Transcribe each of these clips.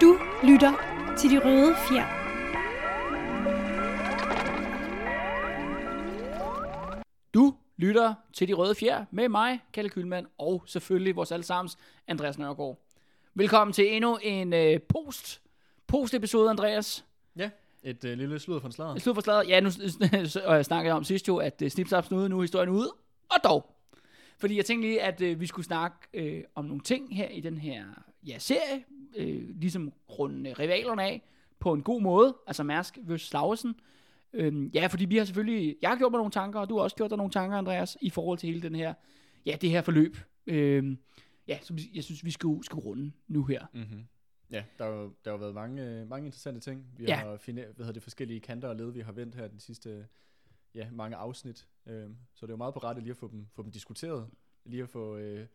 Du lytter til De Røde Fjer. Du lytter til De Røde Fjer med mig, Kalle Kylmand, og selvfølgelig vores allesammens Andreas Nørgaard. Velkommen til endnu en øh, post, post-episode, Andreas. Ja, et øh, lille sludder fra slader. Jeg slog for slaget. Ja, nu og jeg snakkede om sidst jo, at øh, Snip Snap snude, nu er historien ude. Og dog. Fordi jeg tænkte lige, at øh, vi skulle snakke øh, om nogle ting her i den her ja, serie. Øh, ligesom runde rivalerne af på en god måde. Altså Mærsk vs. Lausen. Øhm, ja, fordi vi har selvfølgelig, jeg har gjort mig nogle tanker, og du har også gjort dig nogle tanker, Andreas, i forhold til hele den her, ja, det her forløb. Øhm, ja, som jeg synes, vi skal, skal runde nu her. Mm-hmm. Ja, der har jo der har været mange, mange interessante ting. Vi Ja. har fundet, hvad hedder det, forskellige kanter og led, vi har vendt her den sidste ja, mange afsnit. Øhm, så det er jo meget på rette lige at få dem, få dem diskuteret. Lige at få, øh,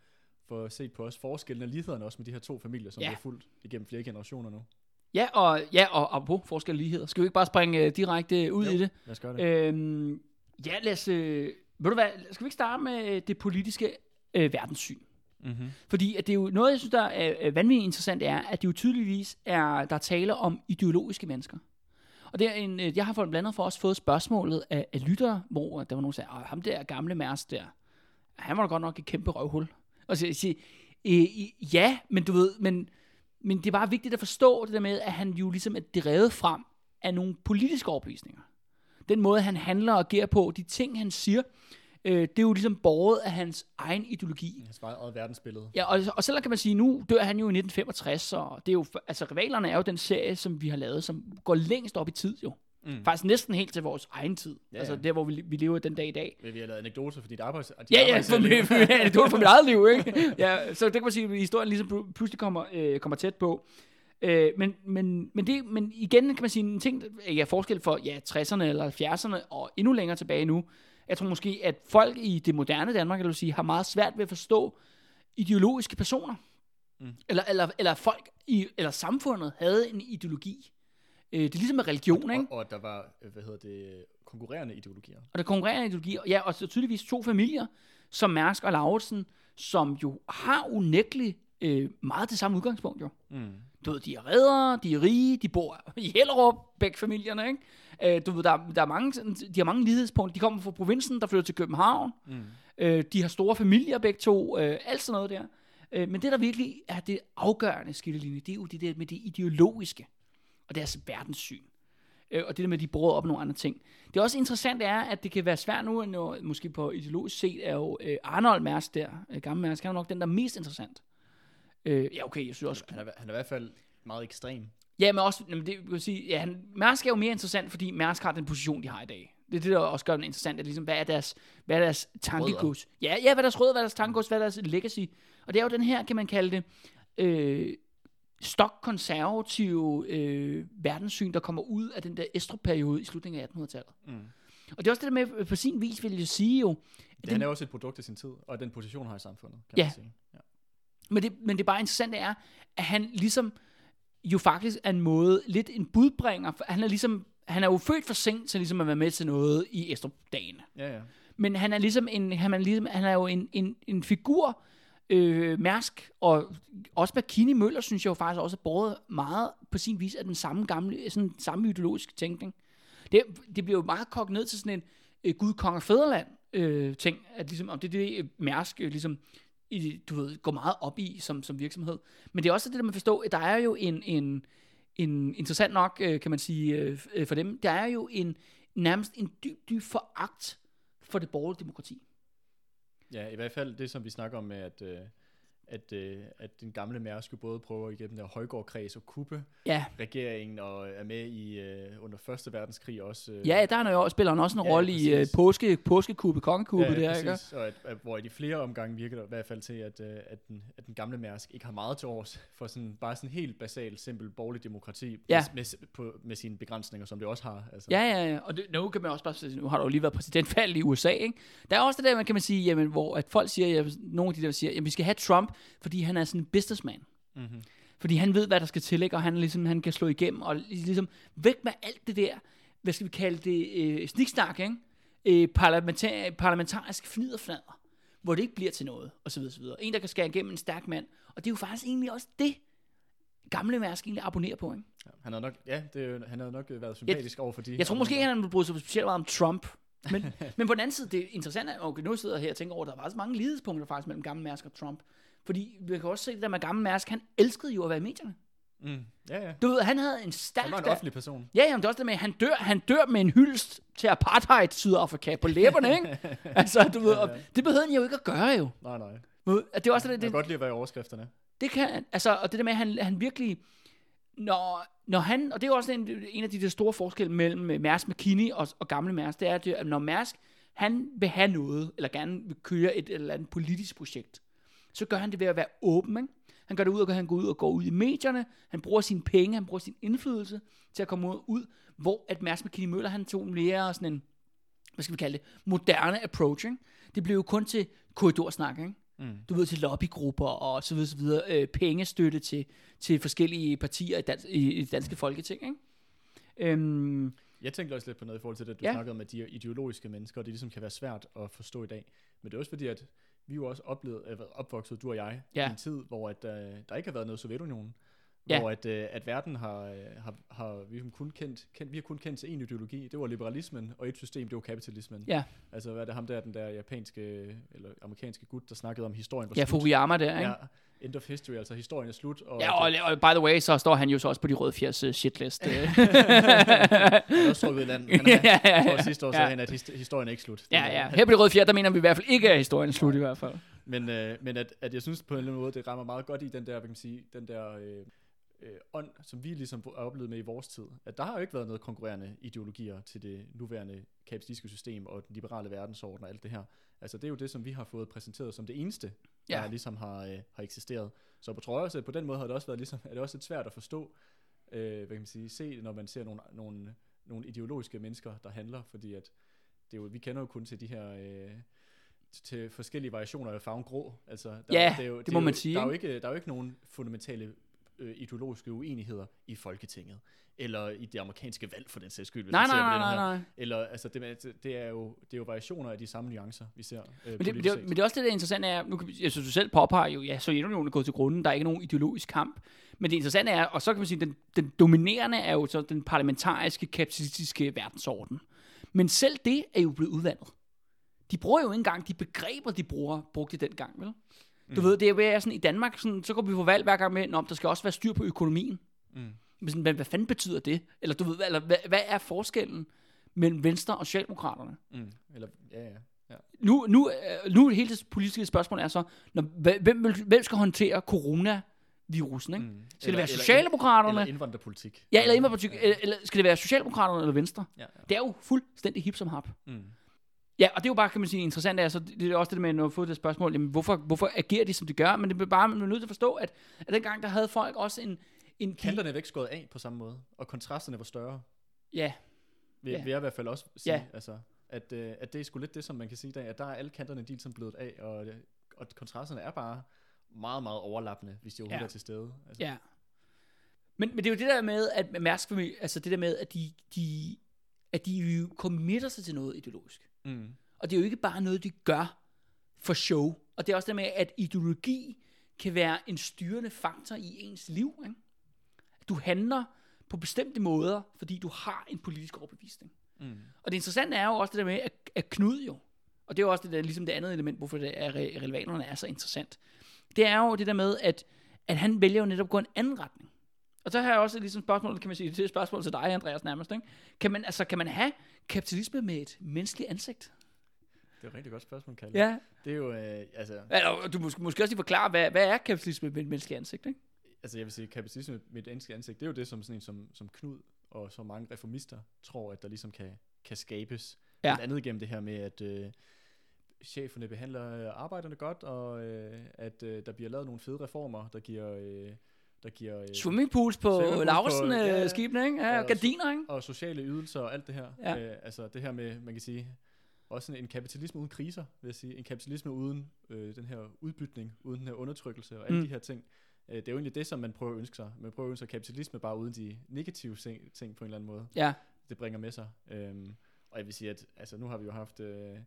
få set på os forskellene og lighederne også med de her to familier, som Ja. vi har fulgt igennem flere generationer nu. Ja, og, ja, og apropos forskel og ligheder. Skal vi ikke bare springe øh, direkte ud Jo. i det? Lad os gøre det. Øhm, ja, lad os... Øh, ved du hvad, skal vi ikke starte med det politiske øh, verdenssyn? Mm-hmm. Fordi at det er jo noget, jeg synes, der er øh, vanvittigt interessant, er, at det jo tydeligvis er, der taler om ideologiske mennesker. Og det er en, øh, jeg har for blandt andet for os fået spørgsmålet af, af lyttere, hvor der var nogen, der sagde, "Åh, ham der gamle Mærs der, han var da godt nok et kæmpe røvhul. Og så jeg siger, øh, ja, men du ved, men, men det er bare vigtigt at forstå det der med, at han jo ligesom er drevet frem af nogle politiske overbevisninger. Den måde, han handler og agerer på, de ting, han siger, øh, det er jo ligesom båret af hans egen ideologi. Hans eget verdensbillede. Ja, og, og selvom kan man sige, nu dør han jo i 1965, og det er jo, altså Rivalerne er jo den serie, som vi har lavet, som går længst op i tid jo. Mm. Faktisk næsten helt til vores egen tid. Ja, Ja, altså ja. der, hvor vi, vi lever den dag i dag. Vi har lavet anekdoter for dit arbejds... dit Ja, ja, for, mig, for, var for mit eget liv, ikke? Ja, så det kan man sige, at historien ligesom pl- pludselig kommer, øh, kommer tæt på. Øh, men, men, men, det, men igen kan man sige en ting, ja, forskel for ja, 60'erne eller 70'erne og endnu længere tilbage nu. Jeg tror måske, at folk i det moderne Danmark, kan du sige, har meget svært ved at forstå ideologiske personer. Mm. Eller, eller, eller folk i, eller samfundet havde en ideologi. Øh, det er ligesom med religion, ikke? Og, og der var, øh, hvad hedder det, konkurrerende ideologier. Og der konkurrerende ideologier. Ja, og så tydeligvis to familier, som Mærsk og Lauritsen, som jo har unægteligt øh, meget det samme udgangspunkt jo. Mm. Du ved, de er redere, de er rige, de bor i Hellerup, begge familierne, ikke? Øh, du ved, der, der er mange, de har mange lighedspunkter. De kommer fra provinsen, der flytter til København. Mm. Øh, de har store familier begge to, øh, alt sådan noget der. Øh, men det, der virkelig er det afgørende skillelinje, det er jo det der med det ideologiske og deres verdenssyn. Øh, og det der med, at de bruger op nogle andre ting. Det er også interessant er, at det kan være svært nu, når, måske på ideologisk set, er jo øh, Arnold Mærsk der, øh, gamle Mærsk, han er nok den, der er mest interessant. Øh, ja, okay, jeg synes også, Han er, han er i hvert fald meget ekstrem. Ja, men også, jamen det vil sige, ja, han, Mærsk er jo mere interessant, fordi Mærsk har den position, de har i dag. Det er det, der også gør den interessant, at ligesom, hvad er deres, hvad er deres tankegods? Ja, ja, hvad er deres rødder, hvad er deres tankegods, hvad er deres legacy? Og det er jo den her, kan man kalde det, øh, stok-konservative øh, verdenssyn, der kommer ud af den der Estrup-periode i slutningen af 1800-tallet. Mm. Og det er også det der med, på sin vis vil jeg sige jo, Det, han er også et produkt af sin tid, og den position har i samfundet, kan Ja. man sige. Ja. Men det, men det bare interessante er, at han ligesom jo faktisk er en måde, lidt en budbringer. for Han er ligesom, han er jo født for sent til ligesom at være med til noget i Estrup-dagene. Ja, ja. Men han er ligesom en, han er, ligesom, han er jo en, en, en figur, øh, Mærsk, og også Bakini Møller, synes jeg jo faktisk også er båret meget på sin vis af den samme gamle, sådan samme ideologiske tænkning. Det, det bliver jo meget kogt ned til sådan en øh, Gud, Kong og Fæderland øh, ting, at ligesom, om det er det, øh, Mærsk øh, ligesom, i, du ved, går meget op i som, som virksomhed. Men det er også det, der man forstår, at der er jo en, en, en interessant nok, øh, kan man sige, øh, øh, for dem, der er jo en nærmest en dyb, dyb foragt for det borgerlige demokrati. Ja, i hvert fald det, som vi snakker om med, at, øh, at, øh, at den gamle Mærsk jo både prøver igennem der Højgaard-kreds og kuppe Ja, regeringen, og er med i øh, under Første Verdenskrig også. Øh, ja der er jo, spiller han også en Ja, rolle i øh, påske, påskekubbe, kongekubbe ja, der, ikke? præcis. Og at, at, hvor i de flere omgange virker det i hvert fald til, at, øh, at, den, at den gamle Mærsk ikke har meget til års for sådan, bare sådan helt basalt, simpel borgerlig demokrati Ja. med, med, på, med sine begrænsninger, som det også har. Altså. Ja, ja, ja. Og det, nu kan man også bare sige, nu har der jo lige været præsidentvalg i USA, ikke? Der er også det der, man kan man sige, jamen, hvor at folk siger, ja, nogle af de der siger, jamen, vi skal have Trump, fordi han er sådan en businessman. Mm-hmm. Fordi han ved, hvad der skal til, ikke? og han, ligesom, han kan slå igennem, og ligesom væk med alt det der, hvad skal vi kalde det, øh, sniksnak, ikke? Øh, parlamentar, parlamentarisk fniderfnader, hvor det ikke bliver til noget, og så videre, så videre. En, der kan skære igennem en stærk mand, og det er jo faktisk egentlig også det, gamle Mærsk egentlig abonnerer på, ikke? Ja, han havde nok, ja, det, han havde nok øh, været sympatisk over for de. Jeg tror måske, han ville bryde sig specielt meget om Trump. Men, men på den anden side, det er interessant, at okay, nu sidder jeg her og tænker over, at der var så mange lighedspunkter faktisk mellem gamle Mærsk og Trump. Fordi vi kan også se det der med gamle Mærsk, han elskede jo at være i medierne. Mm, ja, ja. Du ved, han havde en stærk... Han var en offentlig person. Ja, jamen, det er også det med, at han dør, han dør med en hyldest til apartheid Sydafrika på læberne, ikke? altså, du ved, og det behøvede han jo ikke at gøre, jo. Nej, nej. At Det er også det, Jeg det, kan godt lide at være i overskrifterne. det kan, altså, og det der med, at han, han virkelig, når, når han, og det er jo også en, en af de der store forskelle mellem øh, Mærsk McKinney og, og gamle Mærsk, det er, at det- at når Mærsk, han vil have noget, eller gerne vil køre et eller andet politisk projekt, så gør han det ved at være åben, ikke? Han gør det ud, og han går ud og går ud i medierne, han bruger sine penge, han bruger sin indflydelse til at komme ud, hvor at Mærsk McKinney Møller, han tog mere sådan en, hvad skal vi kalde det, moderne approach, ikke? Det blev jo kun til korridorsnak, ikke? Mm. du ved, til lobbygrupper og så videre, så videre øh, pengestøtte til, til forskellige partier i, dans, i, i det danske folketing, ikke? Øhm, Jeg tænkte også lidt på noget i forhold til det, du Ja. snakkede om, at de ideologiske mennesker, og det ligesom kan være svært at forstå i dag. Men det er også fordi, at vi jo også oplevet, øh, opvokset, du og jeg, Ja. i en tid, hvor at, øh, der ikke har været noget Sovjetunionen. Ja. Hvor at, øh, at verden har, øh, har, har vi, kun kendt, kendt, vi har kun kendt til en ideologi, det var liberalismen, og et system, det var kapitalismen. Ja. Altså, hvad er det ham der, den der japanske, eller amerikanske gut, der snakkede om historien var ja, slut. Fukuyama der, ikke? Ja, end of history, altså historien er slut. Og Ja, og, og by the way, så står han jo så også på de røde fjers uh, shitlist. øh. han er også trukket i land. Han Ja, ja, ja. sidste år Ja. sagde han, at his- historien er ikke slut. ja, ja. Her på de røde fjers, der mener vi i hvert fald ikke, at historien er slut i hvert fald. Men, øh, men at, at jeg synes på en eller anden måde, det rammer meget godt i den der, hvad kan man sige, den der øh, øh, ånd, som vi ligesom har oplevet med i vores tid. At der har jo ikke været noget konkurrerende ideologier til det nuværende kapitalistiske system og den liberale verdensorden og alt det her. Altså det er jo det, som vi har fået præsenteret som det eneste, der Ja. ligesom har, øh, har eksisteret. Så på tror jeg også, at på den måde har det også været ligesom, er det også lidt svært at forstå, øh, hvad kan man sige, se, når man ser nogle, nogle, nogle ideologiske mennesker, der handler, fordi at det er jo, vi kender jo kun til de her... Øh, til forskellige variationer af farven grå. Altså, der, Ja, er jo, det er må jo, man sige, Der er, jo ikke, der er jo ikke nogen fundamentale øh, ideologiske uenigheder i Folketinget, eller i det amerikanske valg for den sags skyld, hvis Nej, man ser nej, nej, den nej, her. nej. Eller, altså, det, det, er jo, det er jo variationer af de samme nuancer, vi ser øh, Men det, det, set. men det er også det, der er interessant er, nu kan jeg synes, du selv påpeger jo, ja, Sovjetunionen er gået til grunden, der er ikke nogen ideologisk kamp. Men det interessante er, og så kan man sige, den, den dominerende er jo så den parlamentariske, kapitalistiske verdensorden. Men selv det er jo blevet udvandet. De bruger jo ikke engang de begreber, de bruger, brugte de dengang, vel? Du Mm. ved, det er jo sådan, i Danmark, sådan, så går vi på valg hver gang med, om der skal også være styr på økonomien. Mm. Men sådan, hvad, hvad fanden betyder det? Eller du ved, eller, hvad, hvad er forskellen mellem Venstre og Socialdemokraterne? Mm. Eller, ja, ja. ja. Nu, nu, øh, nu hele det politiske spørgsmål er så, når, hvem, hvem skal håndtere coronavirusen? Ikke? Mm. Skal det være Eller- Socialdemokraterne? Eller indvandrerpolitik. ja, eller, indvandrerpolitik, eller, eller skal det være Socialdemokraterne eller Venstre? Ja, ja. Det er jo fuldstændig hip som hap. Mm. Ja, og det er jo bare, kan man sige, interessant, altså, det er også det med, når får det spørgsmål, jamen, hvorfor, hvorfor agerer de, som de gør? Men det er bare, man er nødt til at forstå, at, at dengang, der havde folk også en... en Kanterne er væk skåret af på samme måde, og kontrasterne var større. Ja, Vil, Ja. vil jeg i hvert fald også sige. Ja. Altså, at, øh, at det er sgu lidt det, som man kan sige i dag, at der er alle kanterne de ligesom blevet af, og, og kontrasterne er bare meget, meget overlappende, hvis de overhovedet Ja. er til stede. Altså, ja. Men, men det er jo det der med, at Mærsk familie, altså det der med, at de, de, at de jo committer sig til noget ideologisk. Mm. Og det er jo ikke bare noget, de gør for show. Og det er også det med, at ideologi kan være en styrende faktor i ens liv. Ikke? Du handler på bestemte måder, fordi du har en politisk overbevisning. Mm. Og det interessante er jo også det der med, at, at Knud jo, og det er jo også det der, ligesom det andet element, hvorfor det er, re- relevanerne er så interessant. Det er jo det der med, at, at han vælger jo netop at gå en anden retning. Og så har jeg også ligesom spørgsmål, kan man sige, det er et spørgsmål til dig, Andreas, nærmest. Ikke? Kan, man, altså, kan man have kapitalisme med et menneskeligt ansigt? Det er et rigtig godt spørgsmål, Kalle. Ja. Det er jo, øh, altså, Eller, du måske, måske også lige forklare, hvad, hvad er kapitalisme med et menneskeligt ansigt, ikke? altså jeg vil sige, kapitalisme med et dansk ansigt, det er jo det, som sådan en som, som Knud og så mange reformister tror, at der ligesom kan, kan skabes. Ja. Blandt andet gennem det her med, at øh, cheferne behandler øh, arbejderne godt, og øh, at øh, der bliver lavet nogle fede reformer, der giver... Øh, der giver øh, Swimmingpools på Swimmingpools på- Laursen ja, øh, skibene, ikke? Ja, og gardiner, ikke? og sociale ydelser og alt det her. Ja. Øh, altså det her med, man kan sige, også sådan en kapitalisme uden kriser, vil jeg sige. En kapitalisme uden øh, den her udbytning, uden den her undertrykkelse og alle Mm. de her ting. Øh, det er jo egentlig det, som man prøver at ønske sig. Man prøver at ønske sig kapitalisme bare uden de negative ting, ting på en eller anden måde, Ja. det bringer med sig. Øhm, og jeg vil sige, at altså, nu har vi jo haft... Øh,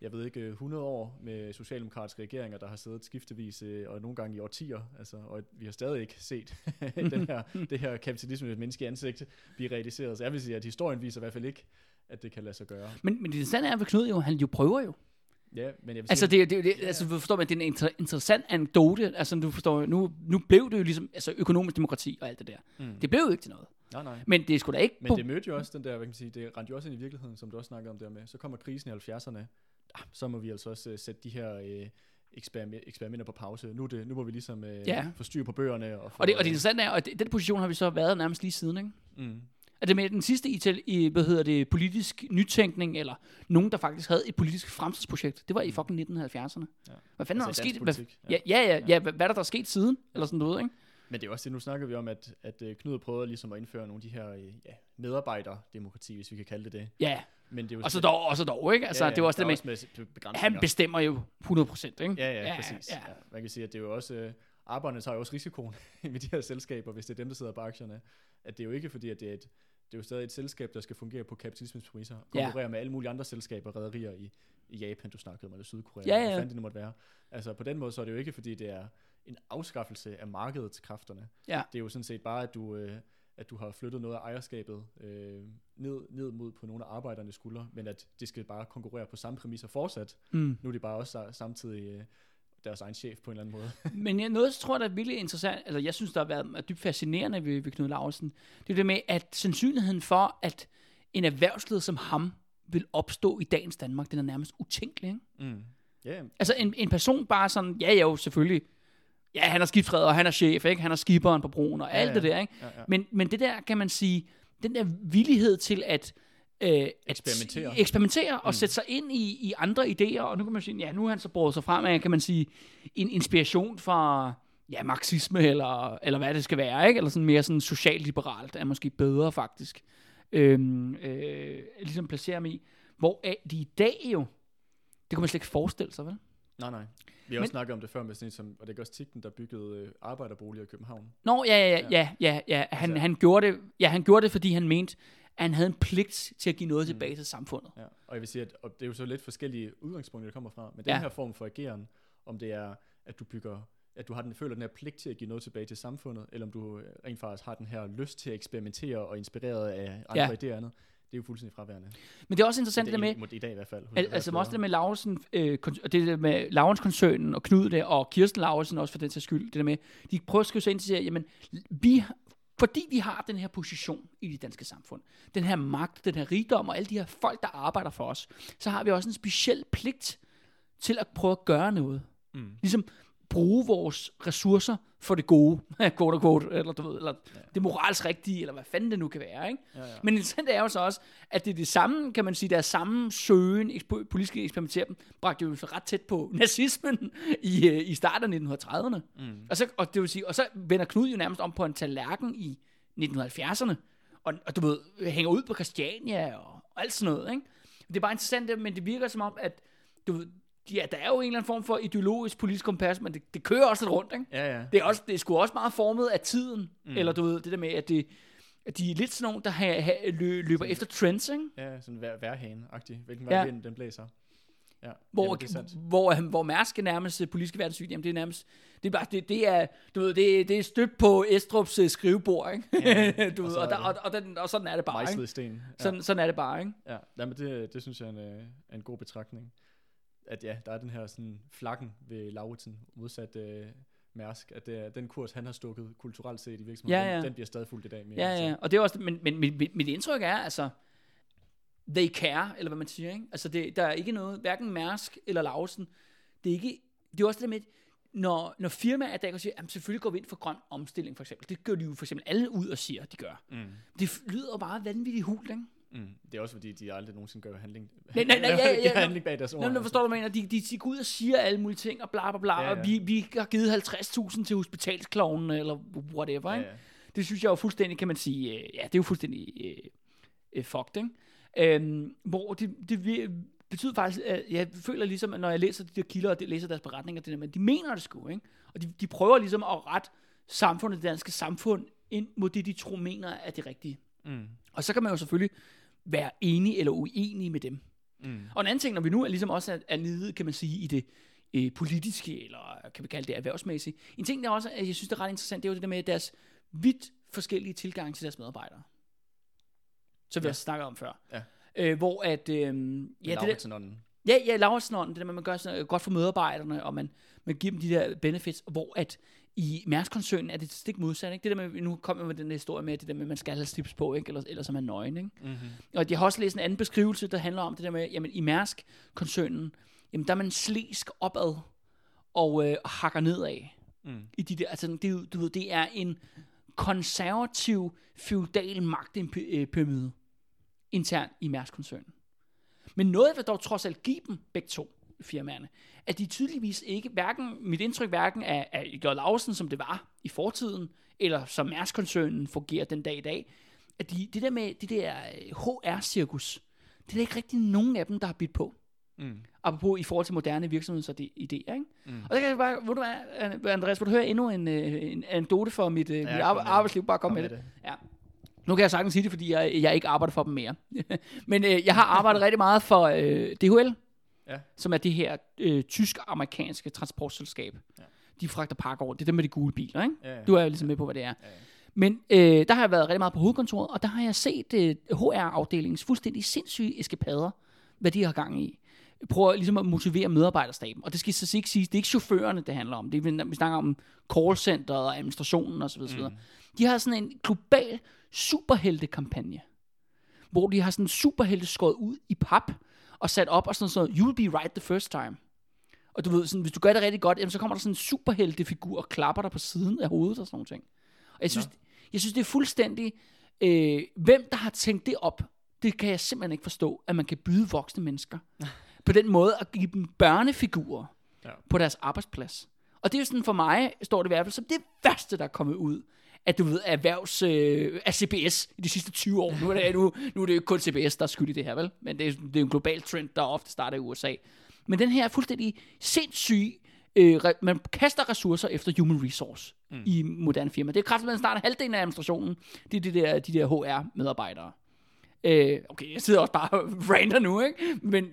jeg ved ikke, 100 år med socialdemokratiske regeringer, der har siddet skiftevis, øh, og nogle gange i årtier, altså, og vi har stadig ikke set den her, det her kapitalisme med et menneske ansigt blive realiseret. Så jeg vil sige, at historien viser i hvert fald ikke, at det kan lade sig gøre. Men, men det interessante er ved Knud jo, han jo prøver jo. Ja, men jeg vil Altså, sige, det, det, det, altså, du forstår man, det er en inter- interessant anekdote. Altså, du forstår, nu, nu blev det jo ligesom altså, økonomisk demokrati og alt det der. Mm. Det blev jo ikke til noget. nej, nej. Men det sgu da ikke... Men det mødte jo også den der, hvad kan man sige, det rendte jo også ind i virkeligheden, som du også snakkede om der med. Så kommer krisen i 70'erne. Ah, så må vi altså også uh, sætte de her uh, eksperiment, eksperimenter på pause. Nu, er det, nu må vi ligesom uh, Ja. få styr på bøgerne. Og, få, og, det, og det interessante er, at den position har vi så været nærmest lige siden, ikke? Mm. At det med den sidste i, i, hvad hedder det, politisk nytænkning, eller nogen, der faktisk havde et politisk fremtidsprojekt, det var i fucking 1970'erne. Ja. Hvad fanden Altså er der sket? Hvad, ja, ja, ja, ja, hvad, hvad er der, der er sket siden? Eller sådan noget, ikke? Men det er også det, nu snakker vi om, at, at øh, Knud prøver ligesom at indføre nogle af de her øh, ja, medarbejderdemokrati, hvis vi kan kalde det det. Ja, Men det er jo og så dog, og så dog, ikke? Altså, det var også det er med, også med han bestemmer jo 100%, ikke? Ja, ja, præcis. Ja, Ja, ja. Man kan sige, at det er jo også... Øh, arbejderne tager jo også risikoen med de her selskaber, hvis det er dem, der sidder på aktierne. At det er jo ikke fordi, at det er et, det er jo stadig et selskab, der skal fungere på kapitalismens præmisser. Ja. Konkurrere med alle mulige andre selskaber, rædderier i, i Japan, du snakkede om, eller Sydkorea, Ja, ja. hvad fanden det nu måtte være. Altså på den måde, så er det jo ikke fordi, det er en afskaffelse af markedets kræfterne. Ja. Det er jo sådan set bare, at du, øh, at du har flyttet noget af ejerskabet øh, ned, ned mod på nogle af arbejdernes skuldre, men at de skal bare konkurrere på samme præmisser fortsat. Mm. Nu er de bare også sa- samtidig øh, deres egen chef på en eller anden måde. Men jeg, noget, jeg tror, der er virkelig interessant, altså jeg synes, der har været dybt fascinerende ved, ved Knud Larsen, det er det med, at sandsynligheden for, at en erhvervsleder som ham vil opstå i dagens Danmark, den er nærmest utænkelig, ikke? Mm. Ja, Altså en, en person bare sådan, ja, ja, jo selvfølgelig, ja, han er skibsredder, og han er chef, ikke? Han er skiberen på broen, og alt ja. det der, ikke? ja, ja. Men, men det der, kan man sige, den der villighed til at, øh, at Eksperimentere. eksperimentere og Mm. sætte sig ind i, i andre idéer, og nu kan man sige, ja, nu har han så båret sig frem af, kan man sige, en inspiration fra, ja, marxisme, eller, eller hvad det skal være, ikke? Eller sådan mere sådan socialliberalt, er måske bedre faktisk, øhm, øh, ligesom placere mig i, hvor de i dag jo, det kunne man slet ikke forestille sig, vel? Nej, nej. Vi har Men- også snakket om det før med sådan en som, og det er også Tigten, der byggede øh, arbejderboliger i København. Nå, ja, ja, Ja. ja, ja, ja. Han, Altså- han, gjorde det, ja, han gjorde det, fordi han mente, at han havde en pligt til at give noget Mm. tilbage til samfundet. Ja. Og jeg vil sige, at og det er jo så lidt forskellige udgangspunkter, det kommer fra. Men den Ja. her form for ageren, om det er, at du bygger at du har den, føler den her pligt til at give noget tilbage til samfundet, eller om du øh, rent faktisk har den her lyst til at eksperimentere og inspireret af andre Ja. idéer og andet, det er jo fuldstændig fraværende. Men det er også interessant det det, med, i, i dag i hvert fald. al, altså også det med Lausen, øh, og det der med Laurens-koncernen og Knud der, og Kirsten Lausen også for den sags skyld, det der med, de prøver at skrive sig ind til, at jamen, vi, fordi vi har den her position i det danske samfund, den her magt, den her rigdom og alle de her folk, der arbejder for os, så har vi også en speciel pligt til at prøve at gøre noget. Mm. ligesom bruge vores ressourcer for det gode, quote og quote, eller du ved, eller ja. det moralsk rigtige, eller hvad fanden det nu kan være, ikke? Ja, ja. Men interessant er jo så også, at det er det samme, kan man sige, deres samme søgen, ekspo- politiske eksperimentere, bragte jo ret tæt på nazismen i, øh, i starten af 1930'erne. Mm. Og, så, og, det vil sige, og så vender Knud jo nærmest om på en tallerken i 1970'erne, og, og du ved, hænger ud på Christiania og, og alt sådan noget, ikke? Det er bare interessant, men det virker som om, at du ved, ja, der er jo en eller anden form for ideologisk politisk kompas, men det, det kører også lidt rundt, ikke? Ja, ja. Det er, også, det er sgu også meget formet af tiden, Mm. eller du ved, det der med, at, det, at de er lidt sådan nogle, der ha, ha, lø, løber efter trends, ikke? Ja, sådan vær, værhane-agtig. Hvilken Ja. vinden den blæser. Ja, Hvor, jamen, det er sandt. hvor, hvor, hvor Mærsk er nærmest øh, politiske verdenssyn, jamen det er nærmest, det er bare, det, det er, du ved, det, det er stødt på Estrups øh, skrivebord, ikke? Ja, du og ved, og, er der, og, og, den, og sådan er det bare, ikke? sten. Ja. Sådan, sådan er det bare, ikke? Ja, jamen det, det synes jeg er en, øh, en god betragtning. At ja, der er den her sådan flakken ved Lauritsen, modsat øh, Mærsk, at er, den kurs, han har stukket kulturelt set i virksomheden, Ja, ja. Den, den bliver stadig fuldt i dag. Mere, Ja, ja, og det er også, men, men mit, mit, indtryk er, altså, they care, eller hvad man siger, ikke? Altså, det, der er ikke noget, hverken Mærsk eller Lausen, det er ikke, det er også det med, når, når firmaer der kan sige, jamen selvfølgelig går vi ind for grøn omstilling, for eksempel. Det gør de jo for eksempel alle ud og siger, at de gør. Mm. Det lyder jo bare vanvittigt hult, ikke? Mm. Det er også fordi, de aldrig nogensinde gør handling, Nej, nej, nej, ja, ja, ja. handling bag deres ord. Nå, men forstår du, mener? De, de, de går ud og siger alle mulige ting, og bla bla bla, Ja, ja, ja. og vi, vi har givet 50.000 til hospitalsklovnen, eller whatever, Ja, ikke? ja. Det synes jeg jo fuldstændig, kan man sige, øh, ja, det er jo fuldstændig øh, øh, fucked, ikke? Øhm, hvor det, det betyder faktisk, at jeg føler ligesom, at når jeg læser de der kilder, og læser deres beretninger, det der, men de mener det sgu, ikke? Og de, de prøver ligesom at rette samfundet, det danske samfund, ind mod det, de tror mener er det rigtige. Mm. Og så kan man jo selvfølgelig være enig eller uenig med dem. Mm. Og en anden ting, når vi nu er ligesom også er, er nede, kan man sige, i det øh, politiske, eller kan vi kalde det erhvervsmæssige. En ting, der også, jeg synes, det er ret interessant, det er jo det der med deres vidt forskellige tilgang til deres medarbejdere. Som vi Ja. også snakkede om før. Ja. Øh, hvor at, øh, ja, det der, Ja, ja, Lauritsen, det der med, at man gør sådan, godt for medarbejderne, og man, man giver dem de der benefits, hvor at i Mærsk-koncernen er det stik modsat, ikke? Det der med, nu kommer med den historie med, det der med, at man skal have slips på, ikke? Eller, ellers er man nøgen, ikke? Mm-hmm. Og jeg har også læst en anden beskrivelse, der handler om det der med, jamen i Mærsk-koncernen, jamen der er man slæsk opad og øh, hakker nedad Mm. i de der, altså det, er du ved, det er en konservativ, feudal magtpyramide internt i Mærsk-koncernen. Men noget vil dog trods alt give dem begge to firmaerne, at de tydeligvis ikke, hverken, mit indtryk hverken af, af J. Lausen, som det var i fortiden, eller som Mærsk-koncernen fungerer den dag i dag, at de, det der med det der øh, HR-cirkus, det er der ikke rigtig nogen af dem, der har bidt på. Mm. Apropos i forhold til moderne virksomhedsidéer, ikke? Mm. Og der kan jeg bare, ved du hvad, Andreas, vil du høre endnu en, øh, en anekdote for mit, øh, mit kom ar- arbejdsliv? Bare kom, Kom med, med det. det. Ja. Nu kan jeg sagtens sige det, fordi jeg, jeg ikke arbejder for dem mere. Men øh, jeg har arbejdet rigtig meget for øh, DHL, Ja. som er det her øh, tysk-amerikanske transportselskab. Ja. De fragter pakker over. Det er dem med de gule biler, ikke? Ja, ja. Du er jo ligesom med på, hvad det er. Ja, ja. Men øh, der har jeg været rigtig meget på hovedkontoret, og der har jeg set øh, HR-afdelingens fuldstændig sindssyge eskapader, hvad de har gang i. Prøver ligesom at motivere medarbejderstaben. Og det skal så ikke siges, det er ikke chaufførerne, det handler om. Det er, vi snakker om callcenteret og administrationen osv. Mm. De har sådan en global superhelte-kampagne, hvor de har sådan en superhelte skåret ud i pap og sat op og sådan noget, you will be right the first time. Og du ved, sådan, hvis du gør det rigtig godt, jamen, så kommer der sådan en superheltefigur og klapper dig på siden af hovedet og sådan nogle ting. Og jeg synes, Nå. jeg synes det er fuldstændig, øh, hvem der har tænkt det op, det kan jeg simpelthen ikke forstå, at man kan byde voksne mennesker på den måde at give dem børnefigurer Ja. på deres arbejdsplads. Og det er jo sådan for mig, står det i hvert fald som det værste, der er kommet ud at du ved, erhvervs øh, af CBS i de sidste 20 år. Nu er det, nu, nu er det jo ikke kun CBS, der er skyld i det her, vel? Men det er, det er en global trend, der ofte starter i USA. Men den her er fuldstændig sindssyg, øh, re- man kaster ressourcer efter human resource mm. i moderne firma. Det er kraftigt, man starter halvdelen af administrationen, det er de der, de der HR-medarbejdere. Øh, okay, jeg sidder også bare og ranter nu, ikke? Men,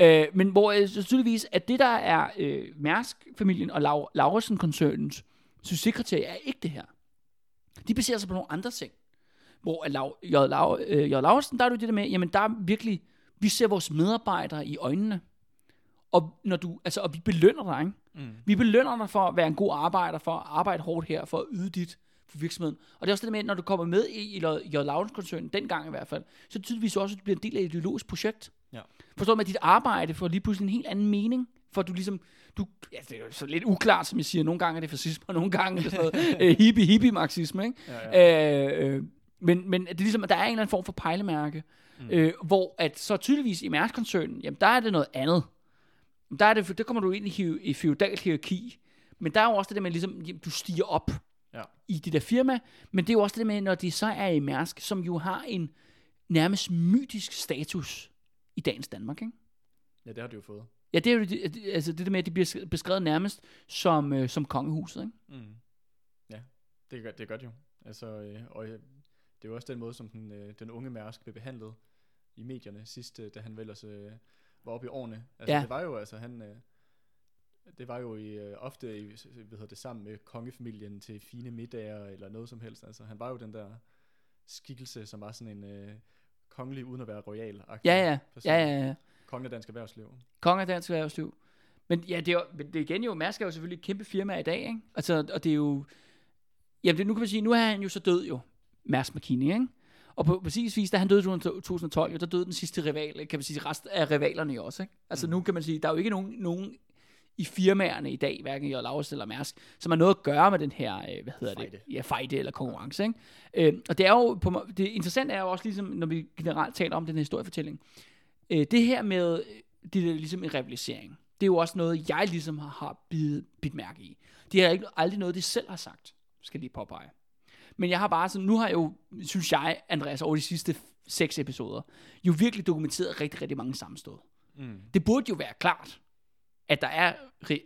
øh, men hvor øh, tydeligvis, at det der er øh, Mærsk-familien og Lau- Lauresen-koncernens succeskriterie er ikke det her. De baserer sig på nogle andre ting. Hvor at Lau, J. Øh, J. Laursen, der er jo det der med, jamen der er virkelig, vi ser vores medarbejdere i øjnene. Og, når du, altså, og vi belønner dig, ikke? Mm. Vi belønner dig for at være en god arbejder, for at arbejde hårdt her, for at yde dit for virksomheden. Og det er også det med, når du kommer med i i J. Laurens-koncernen, dengang i hvert fald, så tydeligvis også, at du bliver en del af et ideologisk projekt. Ja. Forstår du med, at dit arbejde får lige pludselig en helt anden mening, for du ligesom, du, ja, det er jo så lidt uklart, som jeg siger, nogle gange er det fascisme, og nogle gange er det sådan noget øh, hippie hippie marxisme, ikke? Ja, ja. Øh, øh, men, men det er ligesom, at der er en eller anden form for pejlemærke, mm. øh, hvor at så tydeligvis i Mærsk-koncernen, jamen der er det noget andet. Der, er det, der kommer du ind i, i feudalt hierarki, men der er jo også det der med, ligesom, jamen, du stiger op Ja. i det der firma, men det er jo også det der med, når de så er i Mærsk, som jo har en nærmest mytisk status i dagens Danmark, ikke? ja, det har de jo fået. Ja, det er jo altså det der med, at de bliver beskrevet nærmest som, øh, som kongehuset, ikke? Mm. Ja, det gør, det gør det jo. Altså, øh, og øh, det er jo også den måde, som den, øh, den unge Mærsk blev behandlet i medierne sidst, øh, da han vel også øh, var oppe i årene. Altså, Ja. det var jo, altså, han... Øh, det var jo i, øh, ofte i, hvad hedder det, sammen med kongefamilien til fine middager eller noget som helst. Altså, han var jo den der skikkelse, som var sådan en øh, kongelig uden at være royal. Ja, ja, ja, ja, ja. Kongen af dansk erhvervsliv. Konge af dansk erhvervsliv. Men ja, det er, jo, men det er igen jo, Mærsk er jo selvfølgelig et kæmpe firma i dag, ikke? Altså, og det er jo, jamen det, nu kan man sige, nu er han jo så død jo, Mærsk McKinney, ikke? Og på præcis vis, da han døde i 2012, jo, der døde den sidste rival, kan man sige, rest af rivalerne jo også, ikke? Altså Mm. nu kan man sige, der er jo ikke nogen, nogen i firmaerne i dag, hverken i Laurus eller Mærsk, som har noget at gøre med den her, øh, hvad hedder Fejde. det? Ja, fejde eller konkurrence, ikke? Øh, og det er jo, på, det interessante er jo også ligesom, når vi generelt taler om den her historiefortælling, øh, det her med, det er ligesom en rivalisering. Det er jo også noget, jeg ligesom har, har bidt, bidt mærke i. Det er ikke aldrig noget, de selv har sagt, skal lige påpege. Men jeg har bare sådan, nu har jeg jo, synes jeg, Andreas, over de sidste seks episoder, jo virkelig dokumenteret rigtig, rigtig mange sammenstød. Mm. Det burde jo være klart, at der er,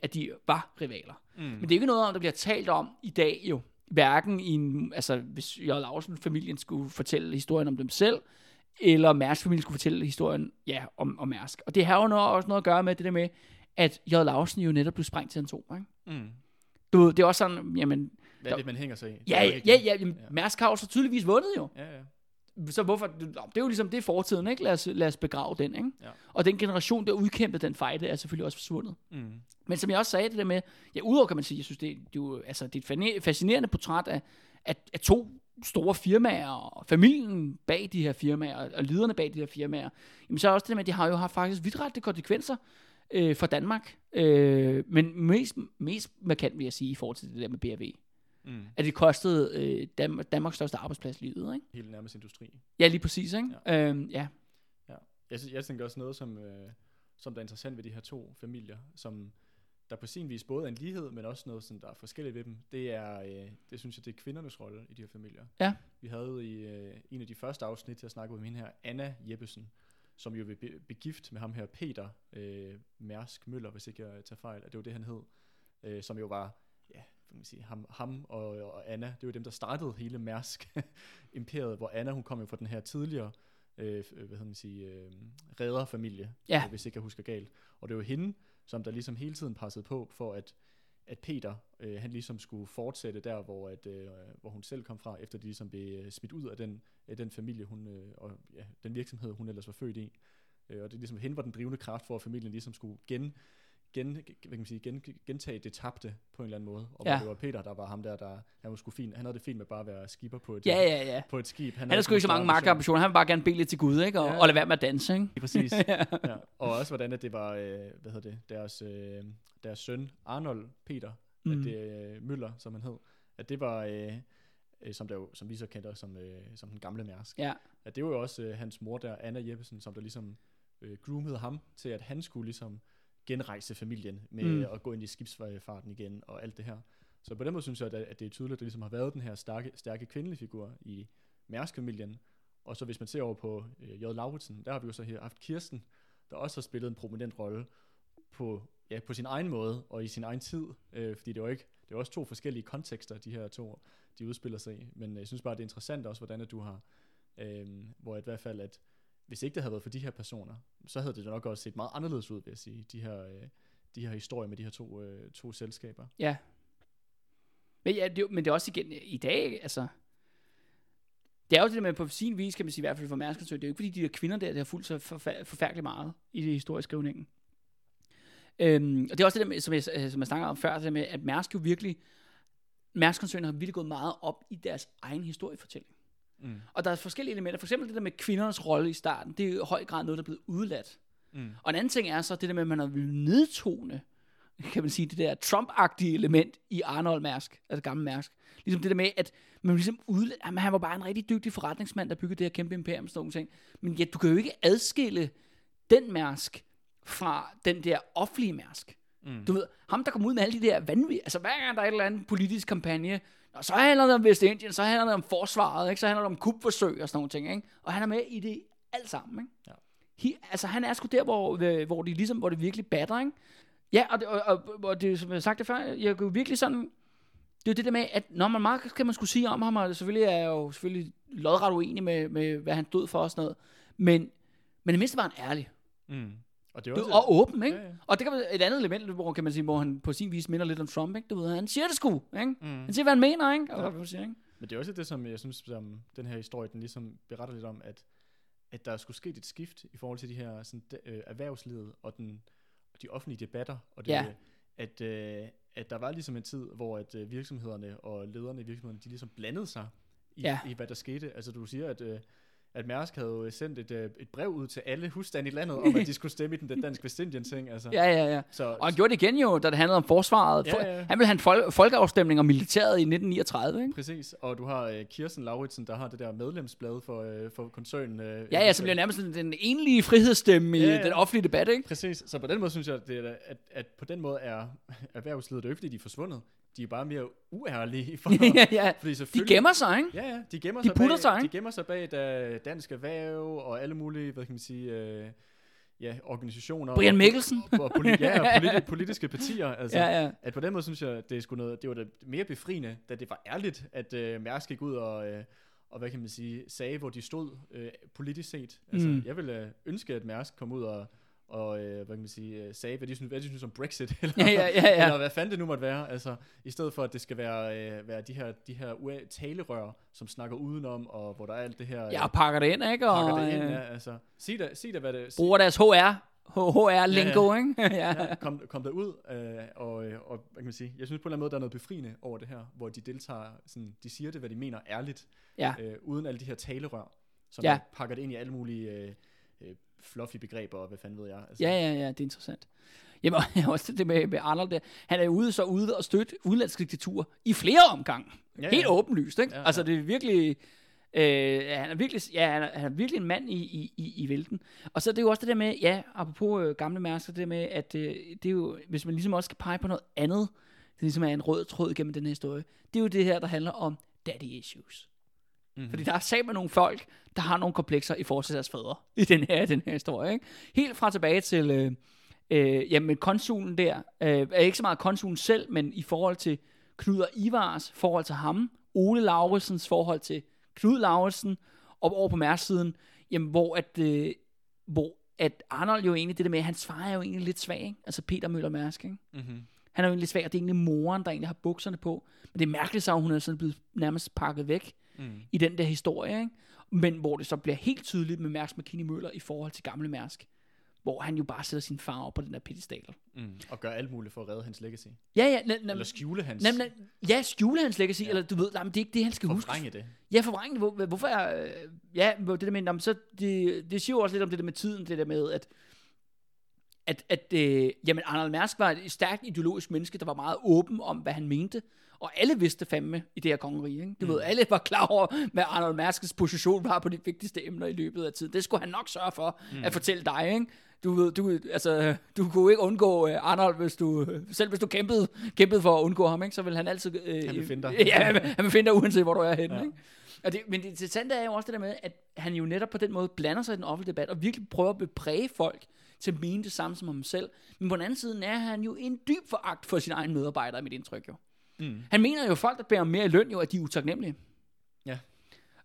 at de var rivaler. Mm. Men det er ikke noget om, der bliver talt om i dag jo. Hverken i en, altså hvis J. Lausen familien skulle fortælle historien om dem selv, eller Mærsk-familien skulle fortælle historien ja, om, om Mærsk. Og det har jo noget, også noget at gøre med det der med, at J. Lausen jo netop blev sprængt til en to. Ikke? Mm. Du, ved, det er også sådan, jamen, Hvad er det, man hænger sig i? Ja, ja, ja, ja, jamen, Ja. Mærsk har jo så tydeligvis vundet jo. Ja, ja. Så hvorfor, det er jo ligesom, det er fortiden, ikke? Lad os, lad os begrave den, ikke? Ja. Og den generation, der udkæmpede den fejde, er selvfølgelig også forsvundet. Mm. Men som jeg også sagde, det der med, ja, udover kan man sige, jeg synes, det, er- det, er jo, altså, det er et fascinerende portræt af, af, af to store firmaer, og familien bag de her firmaer, og lederne bag de her firmaer, jamen så er også det med, at de har jo haft faktisk vidtrættede konsekvenser øh, for Danmark, øh, men mest, mest markant vil jeg sige, i forhold til det der med BRV, Mm. at det kostede øh, Dam- Danmarks største arbejdsplads livet, ikke? Hele nærmest industri. Ja, lige præcis, ikke? Ja. Øhm, ja. Jeg, sy- jeg tænker også noget, som, øh, som der er interessant ved de her to familier, som der på sin vis både er en lighed, men også noget, som der er forskelligt ved dem. Det er, øh, det synes jeg, det er kvindernes rolle i de her familier. Ja. Vi havde i øh, en af de første afsnit, jeg snakkede med hende her, Anna Jeppesen, som jo vil be- begift med ham her, Peter øh, Mærsk Møller, hvis ikke jeg tager fejl, at det var det, han hed, øh, som jo var, ja, kan man sige, ham, ham og, og Anna, det var dem, der startede hele Mærsk-imperiet, hvor Anna, hun kom jo fra den her tidligere, øh, f- hvad hedder man sige, øh, redderfamilie, Ja. øh, hvis ikke jeg husker galt. Og det var hende, som der ligesom hele tiden passede på, for at, at Peter, øh, han ligesom skulle fortsætte der, hvor, at, øh, hvor hun selv kom fra, efter de ligesom blev øh, smidt ud af den, af den familie, hun, øh, og ja, den virksomhed, hun ellers var født i. Øh, og det ligesom, hende var den drivende kraft for, at familien ligesom skulle gen, gen, hvad kan man sige, gen, gentage det tabte på en eller anden måde. Og Ja. det var Peter, der var ham der, der han, var sgu fin, han havde det fint med bare at være skipper på et, Ja, ja, ja. på et skib. Han har sgu ikke så mange magtambitioner. Han vil bare gerne bede lidt til Gud, ikke? Og, Ja. og lade være med at danse, ikke? Præcis. ja. ja. Og også hvordan at det var, øh, hvad hedder det, deres, øh, deres søn, Arnold Peter, mm. At det øh, Møller, som han hed, at det var, øh, øh, som, der jo, som vi så kendte som, øh, som den gamle Mærsk. Ja. At det var jo også øh, hans mor der, Anna Jeppesen, som der ligesom øh, groomede ham til, at han skulle ligesom genrejse familien med Mm. at gå ind i skibsfarten igen og alt det her. Så på den måde synes jeg, at, det er tydeligt, at der ligesom har været den her stærke, stærke kvindelige figur i Mærsk-familien. Og så hvis man ser over på øh, J. Lauritsen, der har vi jo så her haft Kirsten, der også har spillet en prominent rolle på, ja, på sin egen måde og i sin egen tid. Øh, fordi det er jo ikke, det er også to forskellige kontekster, de her to, de udspiller sig i. Men øh, jeg synes bare, det er interessant også, hvordan at du har, øh, hvor i hvert fald, at hvis ikke det havde været for de her personer, så havde det nok også set meget anderledes ud, vil jeg sige, de her, øh, de her historier med de her to, øh, to selskaber. ja. Men, ja, det, men det er også igen, øh, i dag, altså... Det er jo det der med, på sin vis, kan man sige, i hvert fald for Mærsk det er jo ikke fordi de der kvinder der, der har fulgt så forfærdeligt meget i det historiske skrivningen. Øhm, og det er også det der med, som jeg, øh, som jeg snakkede om før, det der med, at Mærsk jo virkelig, Mærsk-koncernen har virkelig gået meget op i deres egen historiefortælling. Mm. Og der er forskellige elementer. For eksempel det der med kvindernes rolle i starten, det er i høj grad noget, der er blevet udladt. Mm. Og en anden ting er så det der med, at man har nedtone, kan man sige, det der Trump-agtige element i Arnold Mærsk, altså gamle Mærsk. Ligesom det der med, at man ligesom udladt, at han var bare en rigtig dygtig forretningsmand, der byggede det her kæmpe imperium og sådan nogle ting. Men ja, du kan jo ikke adskille den Mærsk fra den der offentlige Mærsk. Mm. Du ved, ham der kommer ud med alle de der vanvittige, altså hver gang der er et eller andet politisk kampagne, og så handler det om Vestindien, så handler det om forsvaret, ikke? så handler det om kupforsøg og sådan nogle ting, ikke? og han er med i det alt sammen. Ikke? Ja. He, altså han er sgu der, hvor, øh, hvor, det ligesom, hvor det virkelig batter. Ikke? Ja, og det, og, og, og det, som jeg det før, jeg jo virkelig sådan, det er jo det der med, at når man meget kan man skulle sige om ham, og selvfølgelig er jeg jo selvfølgelig lodret uenig med, med, hvad han stod for og sådan noget, men, men det mindste var han ærlig. Mm. Og det er Du, også, og åben, ikke? Ja, ja. Og det kan være et andet element, hvor, kan man sige, hvor han på sin vis minder lidt om Trump, ikke? Du ved, han siger det sgu, ikke? Mm. Han siger, hvad han mener, ikke? Og, hvad man siger, ikke? Men det er også det, som jeg synes, som den her historie, den ligesom beretter lidt om, at, at der skulle ske et skift i forhold til de her sådan, de, øh, erhvervslivet og, den, de offentlige debatter, og det, Ja. at, øh, at der var ligesom en tid, hvor at øh, virksomhederne og lederne i virksomhederne, de ligesom blandede sig i, Ja. i hvad der skete. Altså du siger, at, øh, at Mærsk havde jo sendt et, øh, et brev ud til alle husstande i landet, om at de skulle stemme i den danske Vestindien-ting. Altså. Ja, ja, ja. Så, Og han gjorde det igen jo, da det handlede om forsvaret. For, Ja, ja. Han ville have en fol- folkeafstemning om militæret i 1939, ikke? Præcis, og du har øh, Kirsten Lauritsen, der har det der medlemsblad for, øh, for koncernen. Øh, Ja, ja, så bliver nærmest den enlige frihedsstemme i Ja, ja. den offentlige debat, ikke? Præcis, så på den måde synes jeg, at, det er, at, at på den måde er erhvervslivet, det er jo ikke fordi, de er forsvundet. De er bare mere uærlige. For, ja, ja. fordi De gemmer sig, ikke? Ja, ja, de gemmer De sig putter bag, sig, De ikke? gemmer sig bag da, dansk erhverv og alle mulige, hvad kan man sige, øh, ja, organisationer. Brian og- Mikkelsen. Og, og, politi- ja, og politi- politiske partier. Altså, Ja, ja. At på den måde synes jeg, det, er sgu noget, det var det mere befriende, da det var ærligt, at øh, Mærsk gik ud og, øh, og hvad kan man sige, sagde, hvor de stod øh, politisk set. Altså, Mm. mm. jeg ville øh, ønske, at Mærsk kom ud og, og øh, hvad kan man sige, øh, sagde, hvad de, synes, hvad de synes om Brexit, eller, Ja, ja, ja, ja. eller hvad fanden det nu måtte være. Altså, i stedet for, at det skal være, øh, være de her, de her ua- talerør, som snakker udenom, og hvor der er alt det her... Ja, og pakker det ind, ikke? Og, pakker det ind, øh, ja, altså. Sig da, sig da hvad det... Sig, bruger deres HR, HR-lingo, ikke? ja. ja, kom, kom der ud, øh, og, øh, og hvad kan man sige, jeg synes på en eller anden måde, der er noget befriende over det her, hvor de deltager, sådan, de siger det, hvad de mener ærligt, Ja. øh, uden alle de her talerør, som Ja. ja. pakker det ind i alle mulige øh, øh, fluffy begreber, og hvad fanden ved jeg. Altså, Ja, ja, ja, det er interessant. Jamen, og også det med, med Arnold der. Han er jo ude så ude og støtte udenlandske diktaturer i flere omgange. Ja, Ja, Helt åbenlyst, ikke? Ja, Altså, ja. det er virkelig... Øh, han er virkelig, ja, han er, han er virkelig en mand i, i, i, i vælten. Og så er det jo også det der med, ja, apropos øh, gamle mærsker, det der med, at øh, det er jo, hvis man ligesom også skal pege på noget andet, det ligesom er en rød tråd gennem den her historie, det er jo det her, der handler om daddy issues. Mm-hmm. Fordi der er sammen nogle folk, der har nogle komplekser i forhold til deres fædre i den her, den her historie. Ikke? Helt fra tilbage til, øh, øh, jamen konsulen der, øh, er ikke så meget konsulen selv, men i forhold til Knud og Ivars forhold til ham, Ole Lauritsens forhold til Knud Lauritsen, og over på Mærks-siden, jamen, hvor at, øh, hvor at Arnold jo egentlig, det der med, at hans far er jo egentlig lidt svag, ikke? altså Peter Møller Mærsk, ikke? Mm-hmm. Han er jo egentlig lidt svag, og det er egentlig moren, der egentlig har bukserne på. Men det er mærkeligt så, at hun er sådan blevet nærmest pakket væk Mm. i den der historie, ikke? Men hvor det så bliver helt tydeligt med Mærsk McKinney Møller i forhold til gamle Mærsk. Hvor han jo bare sætter sin far op på den der pedestal. Mm. Og gør alt muligt for at redde hans legacy. Ja, ja, nem, nem, Eller skjule hans... nem, nem, ja, skjule hans legacy, ja. Eller du ved, nej, men det er ikke det, han skal huske. Forvrænge det. Ja, forvrænge det. Hvor, hvorfor er, øh, ja, hvor det der med, nå, men så, det, det siger jo også lidt om det der med tiden, det der med, at, at, at øh, jamen, Arnold Mærsk var et stærkt ideologisk menneske, der var meget åben om, hvad han mente. Og alle vidste fandme i det her kongerige. Ikke? Du mm. ved, alle var klar over, hvad Arnold Mærskes position var på de vigtigste emner i løbet af tiden. Det skulle han nok sørge for mm. at fortælle dig. Ikke? Du, ved, du, altså, du kunne ikke undgå uh, Arnold, hvis du, selv hvis du kæmpede, kæmpede for at undgå ham, ikke? så vil han altid... Uh, Han vil finde dig. Ja, han, han vil finde dig, uanset hvor du er henne. Ja. Ikke? Og det, men det interessante er jo også det der med, at han jo netop på den måde blander sig i den offentlige debat, og virkelig prøver at bepræge folk til at mene det samme som ham selv. Men på den anden side er han jo en dyb foragt for sine egne medarbejdere, i mit indtryk jo. Mm. Han mener jo, at folk, der bærer mere i løn, jo, at de er utaknemmelige. Ja.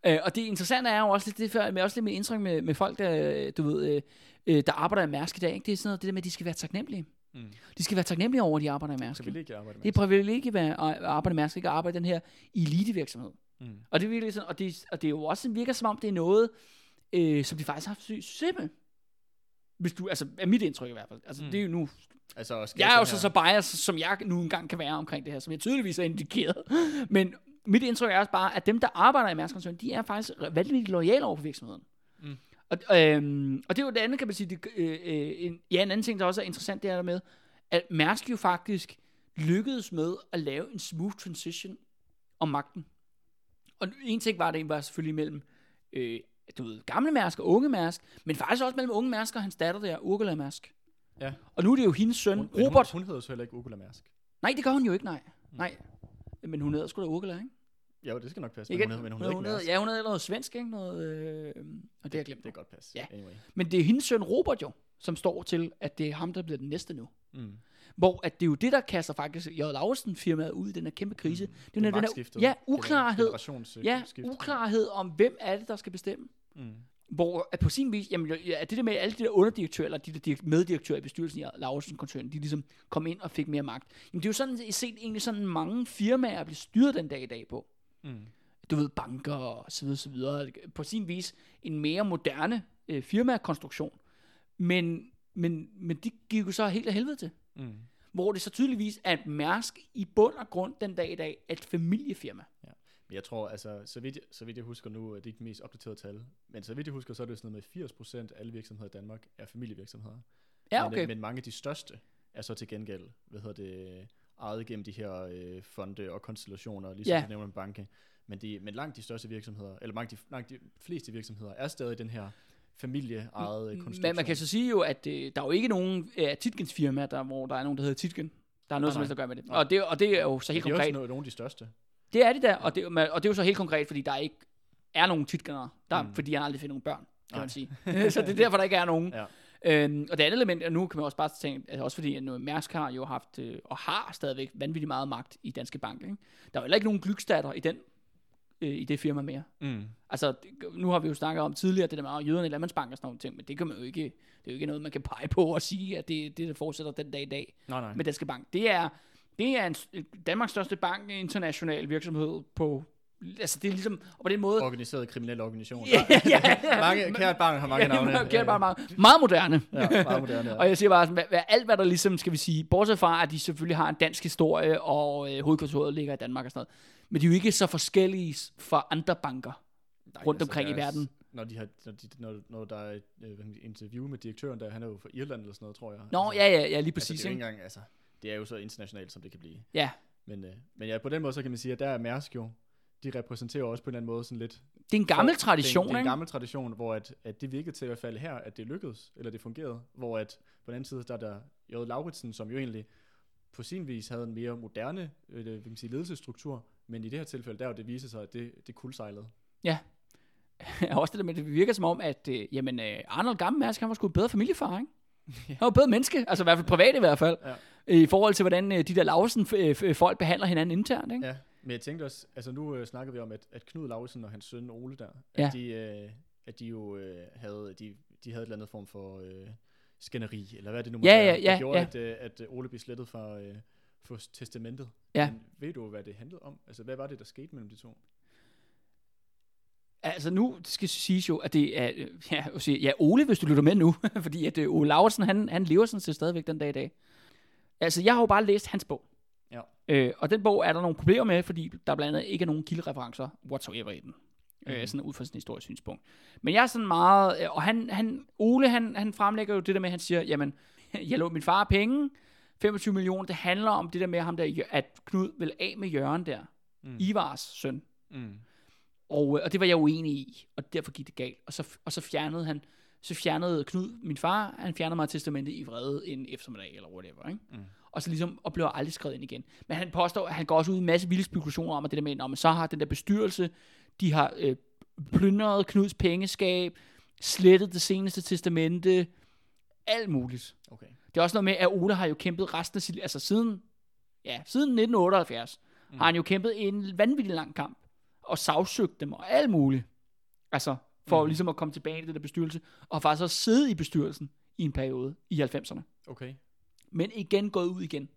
Øh, og det interessante er jo også lidt, det er med, også lidt med indtryk med, med folk, der, du ved, øh, øh, der arbejder i Mærsk i dag. Ikke? Det er sådan noget, det der med, at de skal være taknemmelige. Mm. De skal være taknemmelige over, at de arbejder i Mærsk. Vil ikke arbejde Det er privilegie at arbejde i Mærsk, ikke at arbejde i den her elitevirksomhed. Mm. Og det er virkelig sådan, og det, og det er jo også virker som om, det er noget, øh, som de faktisk har haft succes med. Hvis du, altså, er mit indtryk i hvert fald. Altså, mm. Det er jo nu, Altså, jeg er jo så så biased, som jeg nu engang kan være omkring det her, som jeg tydeligvis er indikeret. Men mit indtryk er også bare, at dem, der arbejder i Mærsk Koncern, de er faktisk vanvittigt lojale over for virksomheden. Mm. Og, øhm, og det er jo det andet, kan man sige, det, øh, øh, en, ja, en anden ting, der også er interessant, det er der med, at Mærsk jo faktisk lykkedes med at lave en smooth transition om magten. Og en ting var det var selvfølgelig mellem øh, du ved, gamle Mærsk og unge Mærsk, men faktisk også mellem unge Mærsk og hans datter der, Ursula Mærsk. Ja. Og nu er det jo hendes søn, Hun, Robert. Hun, hun hedder så heller ikke Ursula Mærsk. Nej, det gør hun jo ikke, nej. Nej. Men hun hedder sgu da Ursula, ikke? Jo, det skal nok passe. ikke? Men hun, hedder, men hun hedder ikke Mærsk. ja, hun hedder noget svensk, ikke? Noget, øh, og det har jeg glemt. Det kan godt passe. Ja. Anyway. Men det er hendes søn Robert jo, som står til, at det er ham, der bliver den næste nu. Mm. Hvor at det er jo det, der kaster faktisk J. Lauritsen firmaet ud i den her kæmpe krise. Mm. Det er Det er den her, ja, uklarhed. Ja, uklarhed om, hvem er det, der skal bestemme. Mm. Hvor at på sin vis, jamen, ja, at det der med alle de der underdirektører, eller de der direk- meddirektører i bestyrelsen i Lauritsen-koncernen, de ligesom kom ind og fik mere magt. Jamen det er jo sådan set egentlig sådan mange firmaer bliver styret den dag i dag på. Mm. du ved, banker og så videre, så videre. På sin vis en mere moderne øh, firmakonstruktion. Men, men, men de gik jo så helt af helvede til. Mm. Hvor det så tydeligvis er et Mærsk i bund og grund den dag i dag er et familiefirma. Men jeg tror, altså, så vidt, så vidt jeg husker nu, det er ikke det mest opdaterede tal, men så vidt jeg husker, så er det sådan noget med 80% af alle virksomheder i Danmark er familievirksomheder. Ja, Men, okay. øh, men mange af de største er så til gengæld, hvad hedder det, ejet gennem de her øh, fonde og konstellationer, ligesom Ja. du nævner en banke. Men, de, men langt de største virksomheder, eller langt de, langt de fleste virksomheder, er stadig den her familieejede konstruktion. Men man kan så sige jo, at øh, der er jo ikke nogen af Titkens firma, der, hvor der er nogen, der hedder Titken. Der er noget Nej, som helst at gøre med det. Nej. Og det, og det er jo så Men helt de er også konkret. nogle, nogle af de største. Det er det der, og det, og det er jo så helt konkret, fordi der ikke er nogen Titkenere, der, mm. Fordi han aldrig fik nogen børn, kan Nej. man sige. så det er derfor, der ikke er nogen. Ja. Øhm, og det andet element, og nu kan man også bare tænke, altså også fordi at nu Mærsk har jo haft, øh, og har stadigvæk vanvittigt meget magt i Danske Bank. Ikke? Der er jo heller ikke nogen glykstatter i den øh, i det firma mere. Mm. Altså, nu har vi jo snakket om tidligere, det der med "Åh, jøderne i Landmandsbank og sådan nogle ting, men det kan man jo ikke, det er jo ikke noget, man kan pege på og sige, at det, det der fortsætter den dag i dag Nej, nej. med Danske Bank. Det er, det er en, Danmarks største bank, international virksomhed på, altså det er ligesom, og på den måde, Organiseret kriminelle organisation. ja, ja, ja, mange, kært barn har mange navne. Ja, kært bare meget, meget moderne. Ja, meget moderne. Ja. Og jeg siger bare, sådan, hvad, hvad, alt hvad der ligesom, skal vi sige, bortset fra, at de selvfølgelig har en dansk historie, og øh, hovedkontoret ligger i Danmark og sådan noget, men de er jo ikke så forskellige fra andre banker Nej, rundt omkring i deres- verden. Når, de har, når, de, når, når der er et øh, sige, interview med direktøren der, han er jo fra Irland eller sådan noget, tror jeg. Nå, altså, ja, ja, ja, lige altså, præcis. det er ikke engang, altså, det er jo så internationalt, som det kan blive. Ja, Men, øh, men ja, på den måde, så kan man sige, at der er Mærsk jo, de repræsenterer også på en eller anden måde sådan lidt... det er en gammel for- tradition, det er, en, det er en ikke? gammel tradition, hvor at, at det virkede til i hvert fald her, at det lykkedes, eller det fungerede, hvor at på den anden side, der er der J. Lauritsen, som jo egentlig på sin vis havde en mere moderne øh, kan man sige, ledelsesstruktur, men i det her tilfælde, der hvor det viser sig, at det, det kuldsejlede. også det der med, det virker som om, at øh, jamen, øh, Arnold Gammel Mærsk, han var sgu en bedre familiefar, ikke? Han var et bedre menneske, altså i hvert fald privat i hvert fald, Ja. i forhold til, hvordan øh, de der Lausen øh, folk behandler hinanden internt, ikke? Ja, men jeg tænkte også, altså nu øh, snakkede vi om, at, at Knud Lauritsen og hans søn Ole der, Ja. at, de, øh, at de jo øh, havde, de, de havde et eller andet form for øh, skænderi, eller hvad det nu må Ja, være, ja, ja, der gjorde, ja. at, øh, at Ole blev slettet fra, øh, fra testamentet. Ja. Men ved du, hvad det handlede om? Altså, hvad var det, der skete mellem de to? Altså nu skal siges jo, at det er, øh, ja, jeg siger, ja Ole, hvis du lytter med nu, fordi at øh, Ole Lauritsen, han, han lever sådan set stadigvæk den dag i dag. Altså, jeg har jo bare læst hans bog. Ja. Øh, og den bog er der nogle problemer med, fordi der blandt andet ikke er nogen kildereferencer whatsoever i den. Mm. Øh, Mhm. sådan ud fra sådan et historisk synspunkt. Men jeg er sådan meget, øh, og han, han, Ole, han, han fremlægger jo det der med, at han siger, jamen, jeg lå min far penge, 25 millioner, det handler om det der med ham der, at Knud vil af med Jørgen der, mm. Ivars søn. Mm. Og, øh, og det var jeg uenig i, og derfor gik det galt. Og så, og så fjernede han, så fjernede Knud, min far, han fjernede mig testamentet i vrede en eftermiddag, eller whatever, ikke? Mm. Og så ligesom, og blev aldrig skrevet ind igen. Men han påstår, at han går også ud i en masse vilde spekulationer om, at det der med, at så har den der bestyrelse, de har øh, plyndret Knuds pengeskab, slettet det seneste testamente, alt muligt. Okay. Det er også noget med, at Ole har jo kæmpet resten af sit altså siden, ja, siden 1978, mm. har han jo kæmpet en vanvittig lang kamp, og sagsøgt dem, og alt muligt. Altså, for mm. ligesom at komme tilbage i det der bestyrelse, og faktisk også siddet i bestyrelsen i en periode i 90'erne. Okay. Men igen gået ud igen.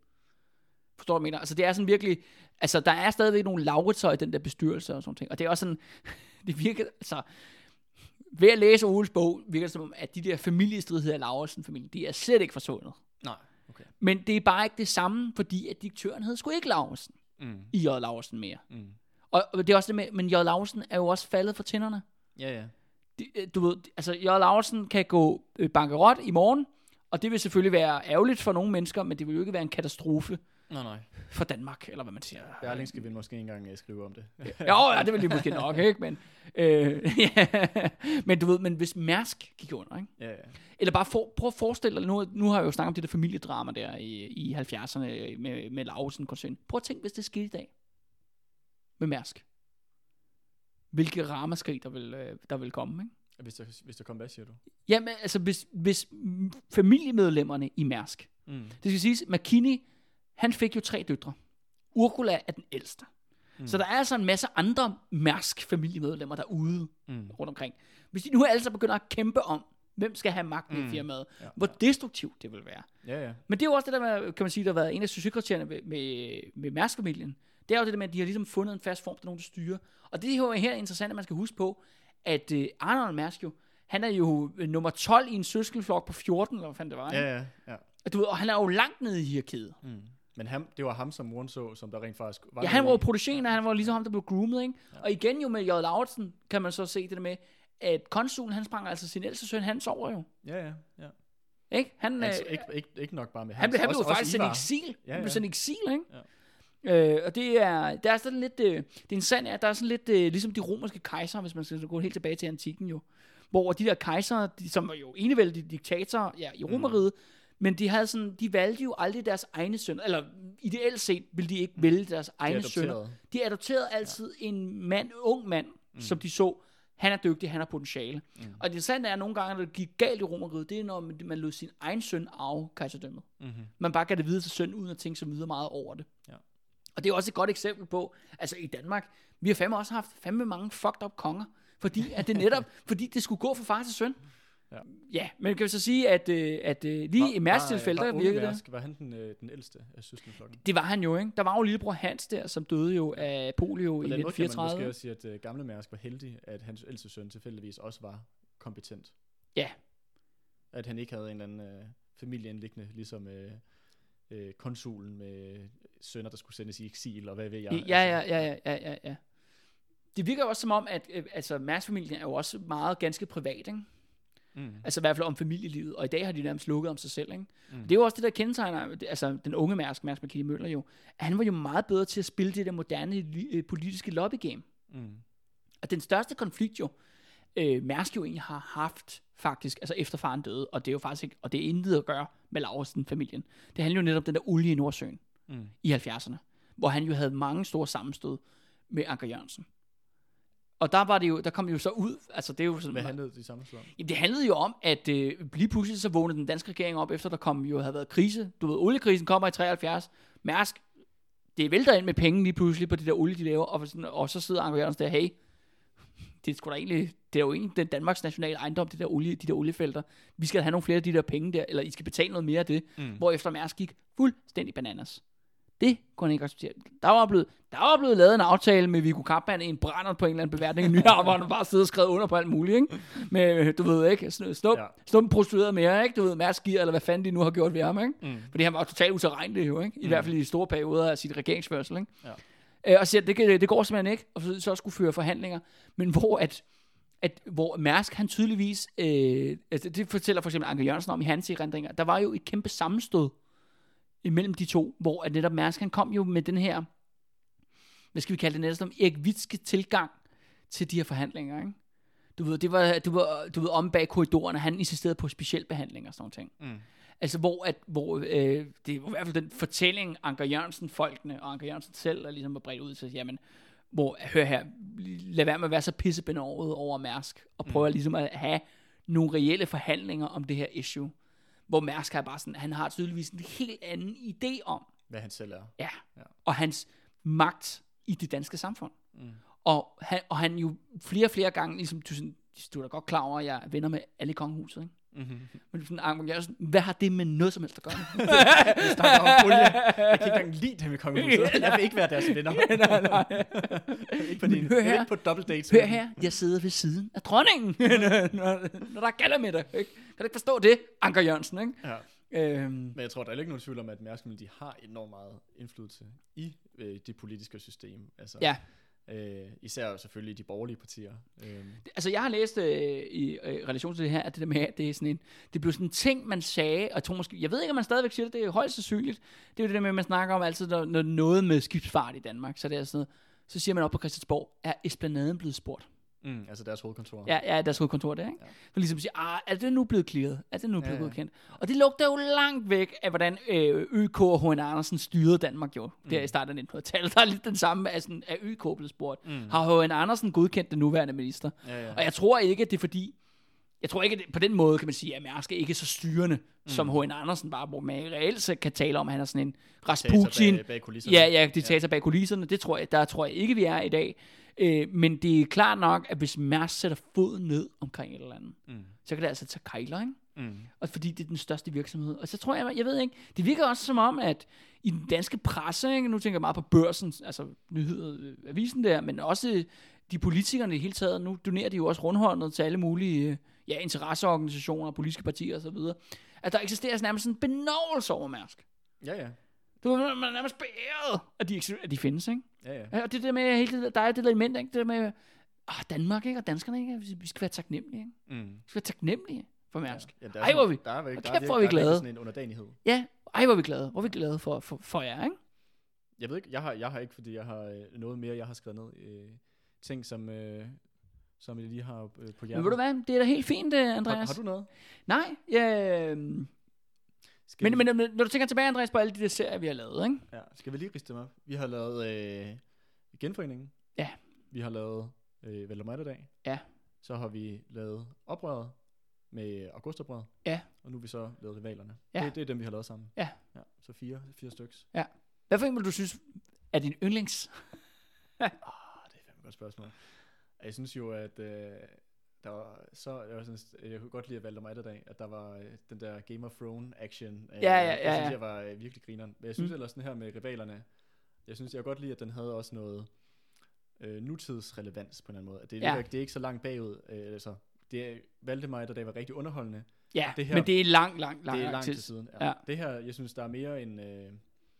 Forstår du, mener? Altså, det er sådan virkelig, altså, der er stadigvæk nogle lauritser i den der bestyrelse og sådan ting, og det er også sådan, det virker, altså, ved at læse Oles bog, virker det som om, at de der familiestridigheder i Lauritsen-familien, de er slet ikke forsvundet. Nej. Okay. Men det er bare ikke det samme, fordi at direktøren hed sgu ikke Lauritsen Mm. i J. Lauritsen mere. Mm. Og det er også det med, men J. Lauritsen er jo også faldet for tænderne. Ja, ja. De, øh, du ved, altså J. Lauritsen kan gå øh, bankerot i morgen, og det vil selvfølgelig være ærgerligt for nogle mennesker, men det vil jo ikke være en katastrofe Nej, nej. for Danmark, eller hvad man siger. Berlingske vil måske ikke engang øh, skrive om det. Jo, ja, det vil de måske nok, ikke? Men, øh, ja. men du ved, men hvis Mærsk gik under, ikke? ja, ja. Eller bare for, prøv at forestille dig, nu, nu har jeg jo snakket om det der familiedrama der i, i 70'erne med, med Lausen koncern. Prøv at tænke, hvis det skete i dag med Mærsk. Hvilke ramaskrig, der vil, øh, der vil komme, ikke? Hvis der, hvis der kom, hvad siger du? Jamen, altså, hvis, hvis mm, familiemedlemmerne i Mærsk, Mm. det skal siges, McKinney, han fik jo tre døtre. Ursula er den ældste. Mm. Så der er altså en masse andre Mærsk familiemedlemmer derude Mm. rundt omkring. Hvis de nu alle begynder at kæmpe om, hvem skal have magten mm. i firmaet, Ja, hvor destruktivt det vil være. Ja, ja. Men det er jo også det der kan man sige, der har været en af succeskriterierne med, med, med Mærsk-familien. Det er jo det der med, at de har ligesom fundet en fast form, der er nogen, der styrer. Og det er jo her interessant, at man skal huske på, at uh, Arnold Mærsk jo, han er jo øh, nummer 12 i en søskendeflok på 14, eller hvad fanden det var. Ja, ja, ja. Og, du ved, og han er jo langt nede i hierarkiet. Mm. Men ham, det var ham, som moren så, som der rent faktisk var Ja, han var protégéen, og han var ligesom ham, der blev groomet, ikke? Ja. Og igen jo med J. Lauritsen, kan man så se det der med, at konsulen, han sprang altså sin ældste søn, Hans over jo. Ja, ja, ja. Ikke? Han, Altså, øh, ikke, ikke, ikke nok bare med han, blev, han blev også- jo faktisk også sendt i eksil. Ja, Han blev ja. sendt i eksil, ikke? Øh, og det er, der er sådan lidt, øh, det er interessant, at der er sådan lidt, øh, ligesom de romerske kejser, hvis man skal gå helt tilbage til antikken jo, hvor de der kejser, de, som var jo enevældige diktatorer ja, i romeriet, mm. men de havde sådan, de valgte jo aldrig deres egne sønner, eller ideelt set ville de ikke vælge deres egne sønner. adopterede. De adopterede altid ja. en mand, ung mand, mm. som de så, han er dygtig, han har potentiale. Mm. Og det interessante er, at nogle gange, når det gik galt i romeriet, det er, når man, man lod sin egen søn arve kejserdømmet. Mm-hmm. Man bare gav det videre til søn, uden at tænke så videre meget over det. Og det er også et godt eksempel på, altså i Danmark, vi har fandme også haft fandme mange fucked up konger, fordi at det netop, fordi det skulle gå fra far til søn. Ja. ja men kan vi så sige, at, øh, at øh, lige i Mærks tilfælde, der var virkede det. Var han den, øh, den ældste af søskenflokken? Det var han jo, ikke? Der var jo lillebror Hans der, som døde jo af polio i På den måde kan man 1934. måske også sige, at øh, gamle Mærsk var heldig, at hans ældste søn tilfældigvis også var kompetent. Ja. At han ikke havde en eller anden øh, familieindliggende, ligesom øh, øh, konsulen med sønner, der skulle sendes i eksil, og hvad ved jeg. Ja, ja, ja, ja, ja, ja, ja. Det virker også som om, at øh, altså, Mærsk-familien er jo også meget ganske privat, ikke? Mm. Altså i hvert fald om familielivet, og i dag har de nærmest lukket om sig selv, ikke? Mm. Det er jo også det, der kendetegner, det- altså den unge Mærsk, Mærsk McKinney Møller jo, at han var jo meget bedre til at spille det der moderne øh, politiske lobbygame. Mm. Og den største konflikt jo, øh, Mærsk jo egentlig har haft, faktisk, altså efter faren døde, og det er jo faktisk ikke, og det er intet at gøre med Laursen-familien. Det handler jo netop om den der olie i Nordsøen Mm. i 70'erne, hvor han jo havde mange store sammenstød med Anker Jørgensen. Og der var det jo, der kom det jo så ud, altså det er jo sådan, Hvad handlede det samme om? Jamen, det handlede jo om, at øh, lige pludselig så vågnede den danske regering op, efter der kom jo havde været krise. Du ved, oliekrisen kommer i 73. Mærsk, det vælter ind med penge lige pludselig på det der olie, de laver, og, sådan, og så sidder Anker Jørgensen der, hey, det er, sgu da egentlig, det er jo egentlig den Danmarks nationale ejendom, det der olie, de der oliefelter. Vi skal have nogle flere af de der penge der, eller I skal betale noget mere af det, Mm. hvor efter Mærsk gik fuldstændig bananas. Det kunne han ikke acceptere. Der var blevet, der var blevet lavet en aftale med Viggo Kampmann i en brænder på en eller anden beværtning i Nyhavn, hvor han bare sidder og skrevet under på alt muligt, ikke? Med, du ved ikke, Ja. ja. snup prostitueret mere, ikke? Du ved, Mærsk Gear, eller hvad fanden de nu har gjort ved ham, ikke? Mm. Fordi han var totalt utilregnelig jo, ikke? I Mm. hvert fald i de store perioder af sit regeringsførsel, ikke? Ja. Øh, og siger, det, det går simpelthen ikke, og så, så skulle føre forhandlinger. Men hvor at, at hvor Mærsk, han tydeligvis, øh, altså det fortæller for eksempel Anker Jørgensen om i hans erindringer, der var jo et kæmpe sammenstød imellem de to, hvor at netop Mærsk, han kom jo med den her, hvad skal vi kalde det næsten, Erik Witzke tilgang til de her forhandlinger, ikke? Du ved, det var, du var, du ved, om bag korridorerne, han insisterede på specialbehandling og sådan nogle ting. Mm. Altså, hvor, at, hvor øh, det er i hvert fald den fortælling, Anker Jørgensen, folkene og Anker Jørgensen selv, der ligesom var bredt ud til, jamen, hvor, hør her, lad være med at være så pissebenovet over Mærsk, og prøve mm. ligesom at have nogle reelle forhandlinger om det her issue. Hvor Mærsk har bare sådan, han har tydeligvis en helt anden idé om, Hvad han selv er. ja, Ja. og hans magt i det danske samfund. Mm. Og han, og han jo flere og flere gange, ligesom, du, sådan, du er da godt klar over, at jeg er venner med alle i kongehuset, ikke? Mm-hmm. Men sådan, Anker Jørgensen, hvad har det med noget som helst at gøre? Vi snakker om olie. Jeg kan ikke engang lide dem i kongehuset. Jeg vil ikke være deres venner. nej, nej. Ikke på, din, hør her. ikke på double dates. Hør her, jeg sidder ved siden af dronningen, når, når der er gælder med dig. Ikke? Kan du ikke forstå det, Anker Jørgensen? Ikke? Ja. Øhm, Men jeg tror, der er ikke nogen tvivl om, at Mærsk de har enormt meget indflydelse i øh, det politiske system. Altså, ja, øh, især selvfølgelig de borgerlige partier. Øh, altså jeg har læst øh, i øh, relation til det her, at det der med, at det er sådan en, det blev sådan en ting, man sagde, og jeg tror måske, jeg ved ikke, om man stadigvæk siger det, det er højst sandsynligt. Det er jo det der med, at man snakker om altid, når, når noget med skibsfart i Danmark, så det er sådan noget, så siger man op på Christiansborg, er Esplanaden blevet spurgt? Mm, altså deres hovedkontor. Ja, ja, deres hovedkontor der, ikke? Ja. For ligesom at sige, ah, er det nu blevet clearet? Er det nu blevet Ja, ja, godkendt? Og det lugter jo langt væk af, hvordan øh, ØK og H.N. Andersen styrede Danmark jo, der Mm. i starten af 1900-tallet. Der er lidt den samme, af sådan, er ØK blevet spurgt. Mm. Mm. Har H.N. Andersen godkendt den nuværende minister? Ja, ja. Og jeg tror ikke, at det er fordi, jeg tror ikke, at det, på den måde kan man sige, at Mærsk er ikke så styrende, mm. som H.N. Andersen var, hvor man reelt set kan tale om, at han er sådan en Rasputin, Bag, bag kulisserne. Ja, ja, diktator ja. bag kulisserne, det tror jeg, der tror jeg ikke, vi er i dag. Øh, men det er klart nok, at hvis Mærsk sætter foden ned omkring et eller andet, Mm. så kan det altså tage kejler, ikke? Mm. Og fordi det er den største virksomhed. Og så tror jeg, jeg ved ikke, det virker også som om, at i den danske presse, ikke? nu tænker jeg meget på børsen, altså nyheder, øh, avisen der, men også øh, de politikerne i hele taget, nu donerer de jo også rundhåndet til alle mulige øh, ja, interesseorganisationer, politiske partier osv., at der eksisterer nærmest sådan en benovelse over Mærsk. Ja, ja. Du man er nærmest beæret, at de, at de findes, ikke? Ja, ja. Ja, og det der med, hele det, der er det der element, ikke? Det der med, ah, Danmark, ikke? Og danskerne, ikke? Vi- skal være taknemmelige, ikke? Mm. Vi skal være taknemmelige for Mærsk. Ja, der Ej, hvor vi- Der er, og der kæft, hvor er vi der er glade. sådan en underdanighed. Ja, ej, hvor vi glade. Hvor er vi glade for, for, for jer, ikke? Jeg ved ikke, jeg har, jeg har ikke, fordi jeg har øh, noget mere, jeg har skrevet ned. Øh, ting, som, øh, som jeg lige har øh, på hjertet. Men ved du hvad? Det er da helt fint, øh, Har, Andreas. har du noget? Nej, ja, Skal men, vi, men, når du tænker tilbage, Andreas, på alle de der serier, vi har lavet, ikke? Ja, skal vi lige riste dem op? Vi har lavet øh, Genforeningen. Ja. Vi har lavet øh, Valdemar-dag. Ja. Så har vi lavet Oprøret med Augustoprøret. Ja. Og nu har vi så lavet Rivalerne. Ja. Det, det er dem, vi har lavet sammen. Ja. ja så fire, fire styks. Hvad for en vil du synes er din yndlings? Ah, det er et godt spørgsmål. Jeg synes jo, at øh, der var så, jeg, var sådan, jeg kunne godt lide at Valdemar Atterdag, at der var øh, den der Game of Thrones action. Øh, Ja, ja, Det ja, synes ja. jeg var øh, virkelig grineren. Men jeg synes Mm. ellers den her med rivalerne, jeg synes, jeg kan godt lide, at den havde også noget øh, nutidsrelevans på en eller anden måde. Det, Ja. ja. det er ikke så langt bagud. Øh, altså, det er, Valdemar Atterdag var rigtig underholdende. Ja, Det her- men det er lang, lang, lang, det er lang langt tid. til siden. Ja. Det her, jeg synes, der er mere en, øh,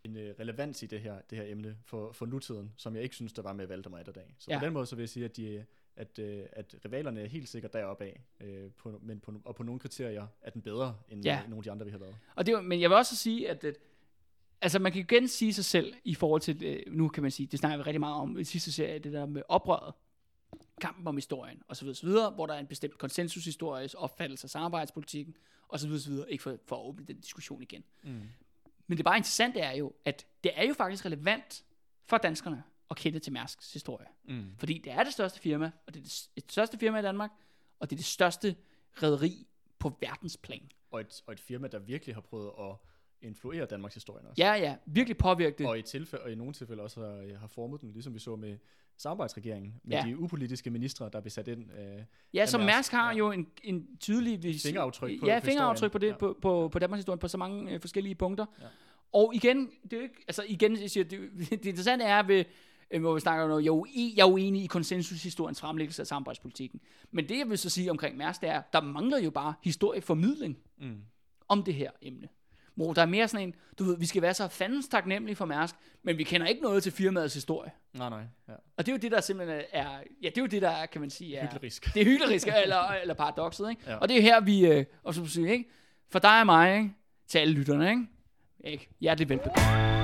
en øh, relevans i det her, det her emne for, for nutiden, som jeg ikke synes, der var med Valdemar Atterdag. Så Ja. ja. på den måde, så vil jeg sige, at, de, at, øh, at rivalerne er helt sikkert deroppe af, øh, på, men på, og på nogle kriterier er den bedre end Ja. ja. nogle af de andre, vi har lavet. Og det, men jeg vil også sige, at, at altså man kan igen sige sig selv i forhold til, øh, nu kan man sige, det snakker vi rigtig meget om i sidste serie, det der med oprøret, kampen om historien, osv., osv., hvor der er en bestemt konsensushistorisk opfattelse af samarbejdspolitikken, osv., osv., ikke for, for at åbne den diskussion igen. Mm. Men det bare interessante er jo, at det er jo faktisk relevant for danskerne at kende til Mærsks historie. Mm. Fordi det er det største firma, og det er det, største firma i Danmark, og det er det største rederi på verdensplan. Og, et, og et firma, der virkelig har prøvet at influere Danmarks historie også. Ja, ja, virkelig påvirke det. Og i, tilfælde, og i nogle tilfælde også har, har formet den, ligesom vi så med samarbejdsregeringen, med Ja. ja. de upolitiske ministre, der blev sat ind. Øh, Ja, så Mærsk, har ja. jo en, en tydelig vis- Fingeraftryk på- ja, fingeraftryk på det historien. på, på, på Danmarks historie på så mange øh, forskellige punkter. Ja. Og igen, det er jo ikke, altså igen, jeg siger, det, det interessante er ved, øh, hvor vi snakker om, noget, jeg er, jeg er uenig i konsensushistoriens fremlæggelse af samarbejdspolitikken. Men det, jeg vil så sige omkring Mærsk, det er, der mangler jo bare historieformidling mm. om det her emne. Hvor der er mere sådan en, du ved, vi skal være så fandens taknemmelige for Mærsk, men vi kender ikke noget til firmaets historie. Nej, nej. Ja. Og det er jo det, der simpelthen er, ja, det er jo det, der er, kan man sige, er, Hyklerisk. det er hyklerisk, eller, eller paradokset, ikke? Ja. Og det er her, vi, øh, og som du siger, ikke? For dig og mig, ikke? Til alle lytterne, ikke? ikke? Hjertelig velbekomme.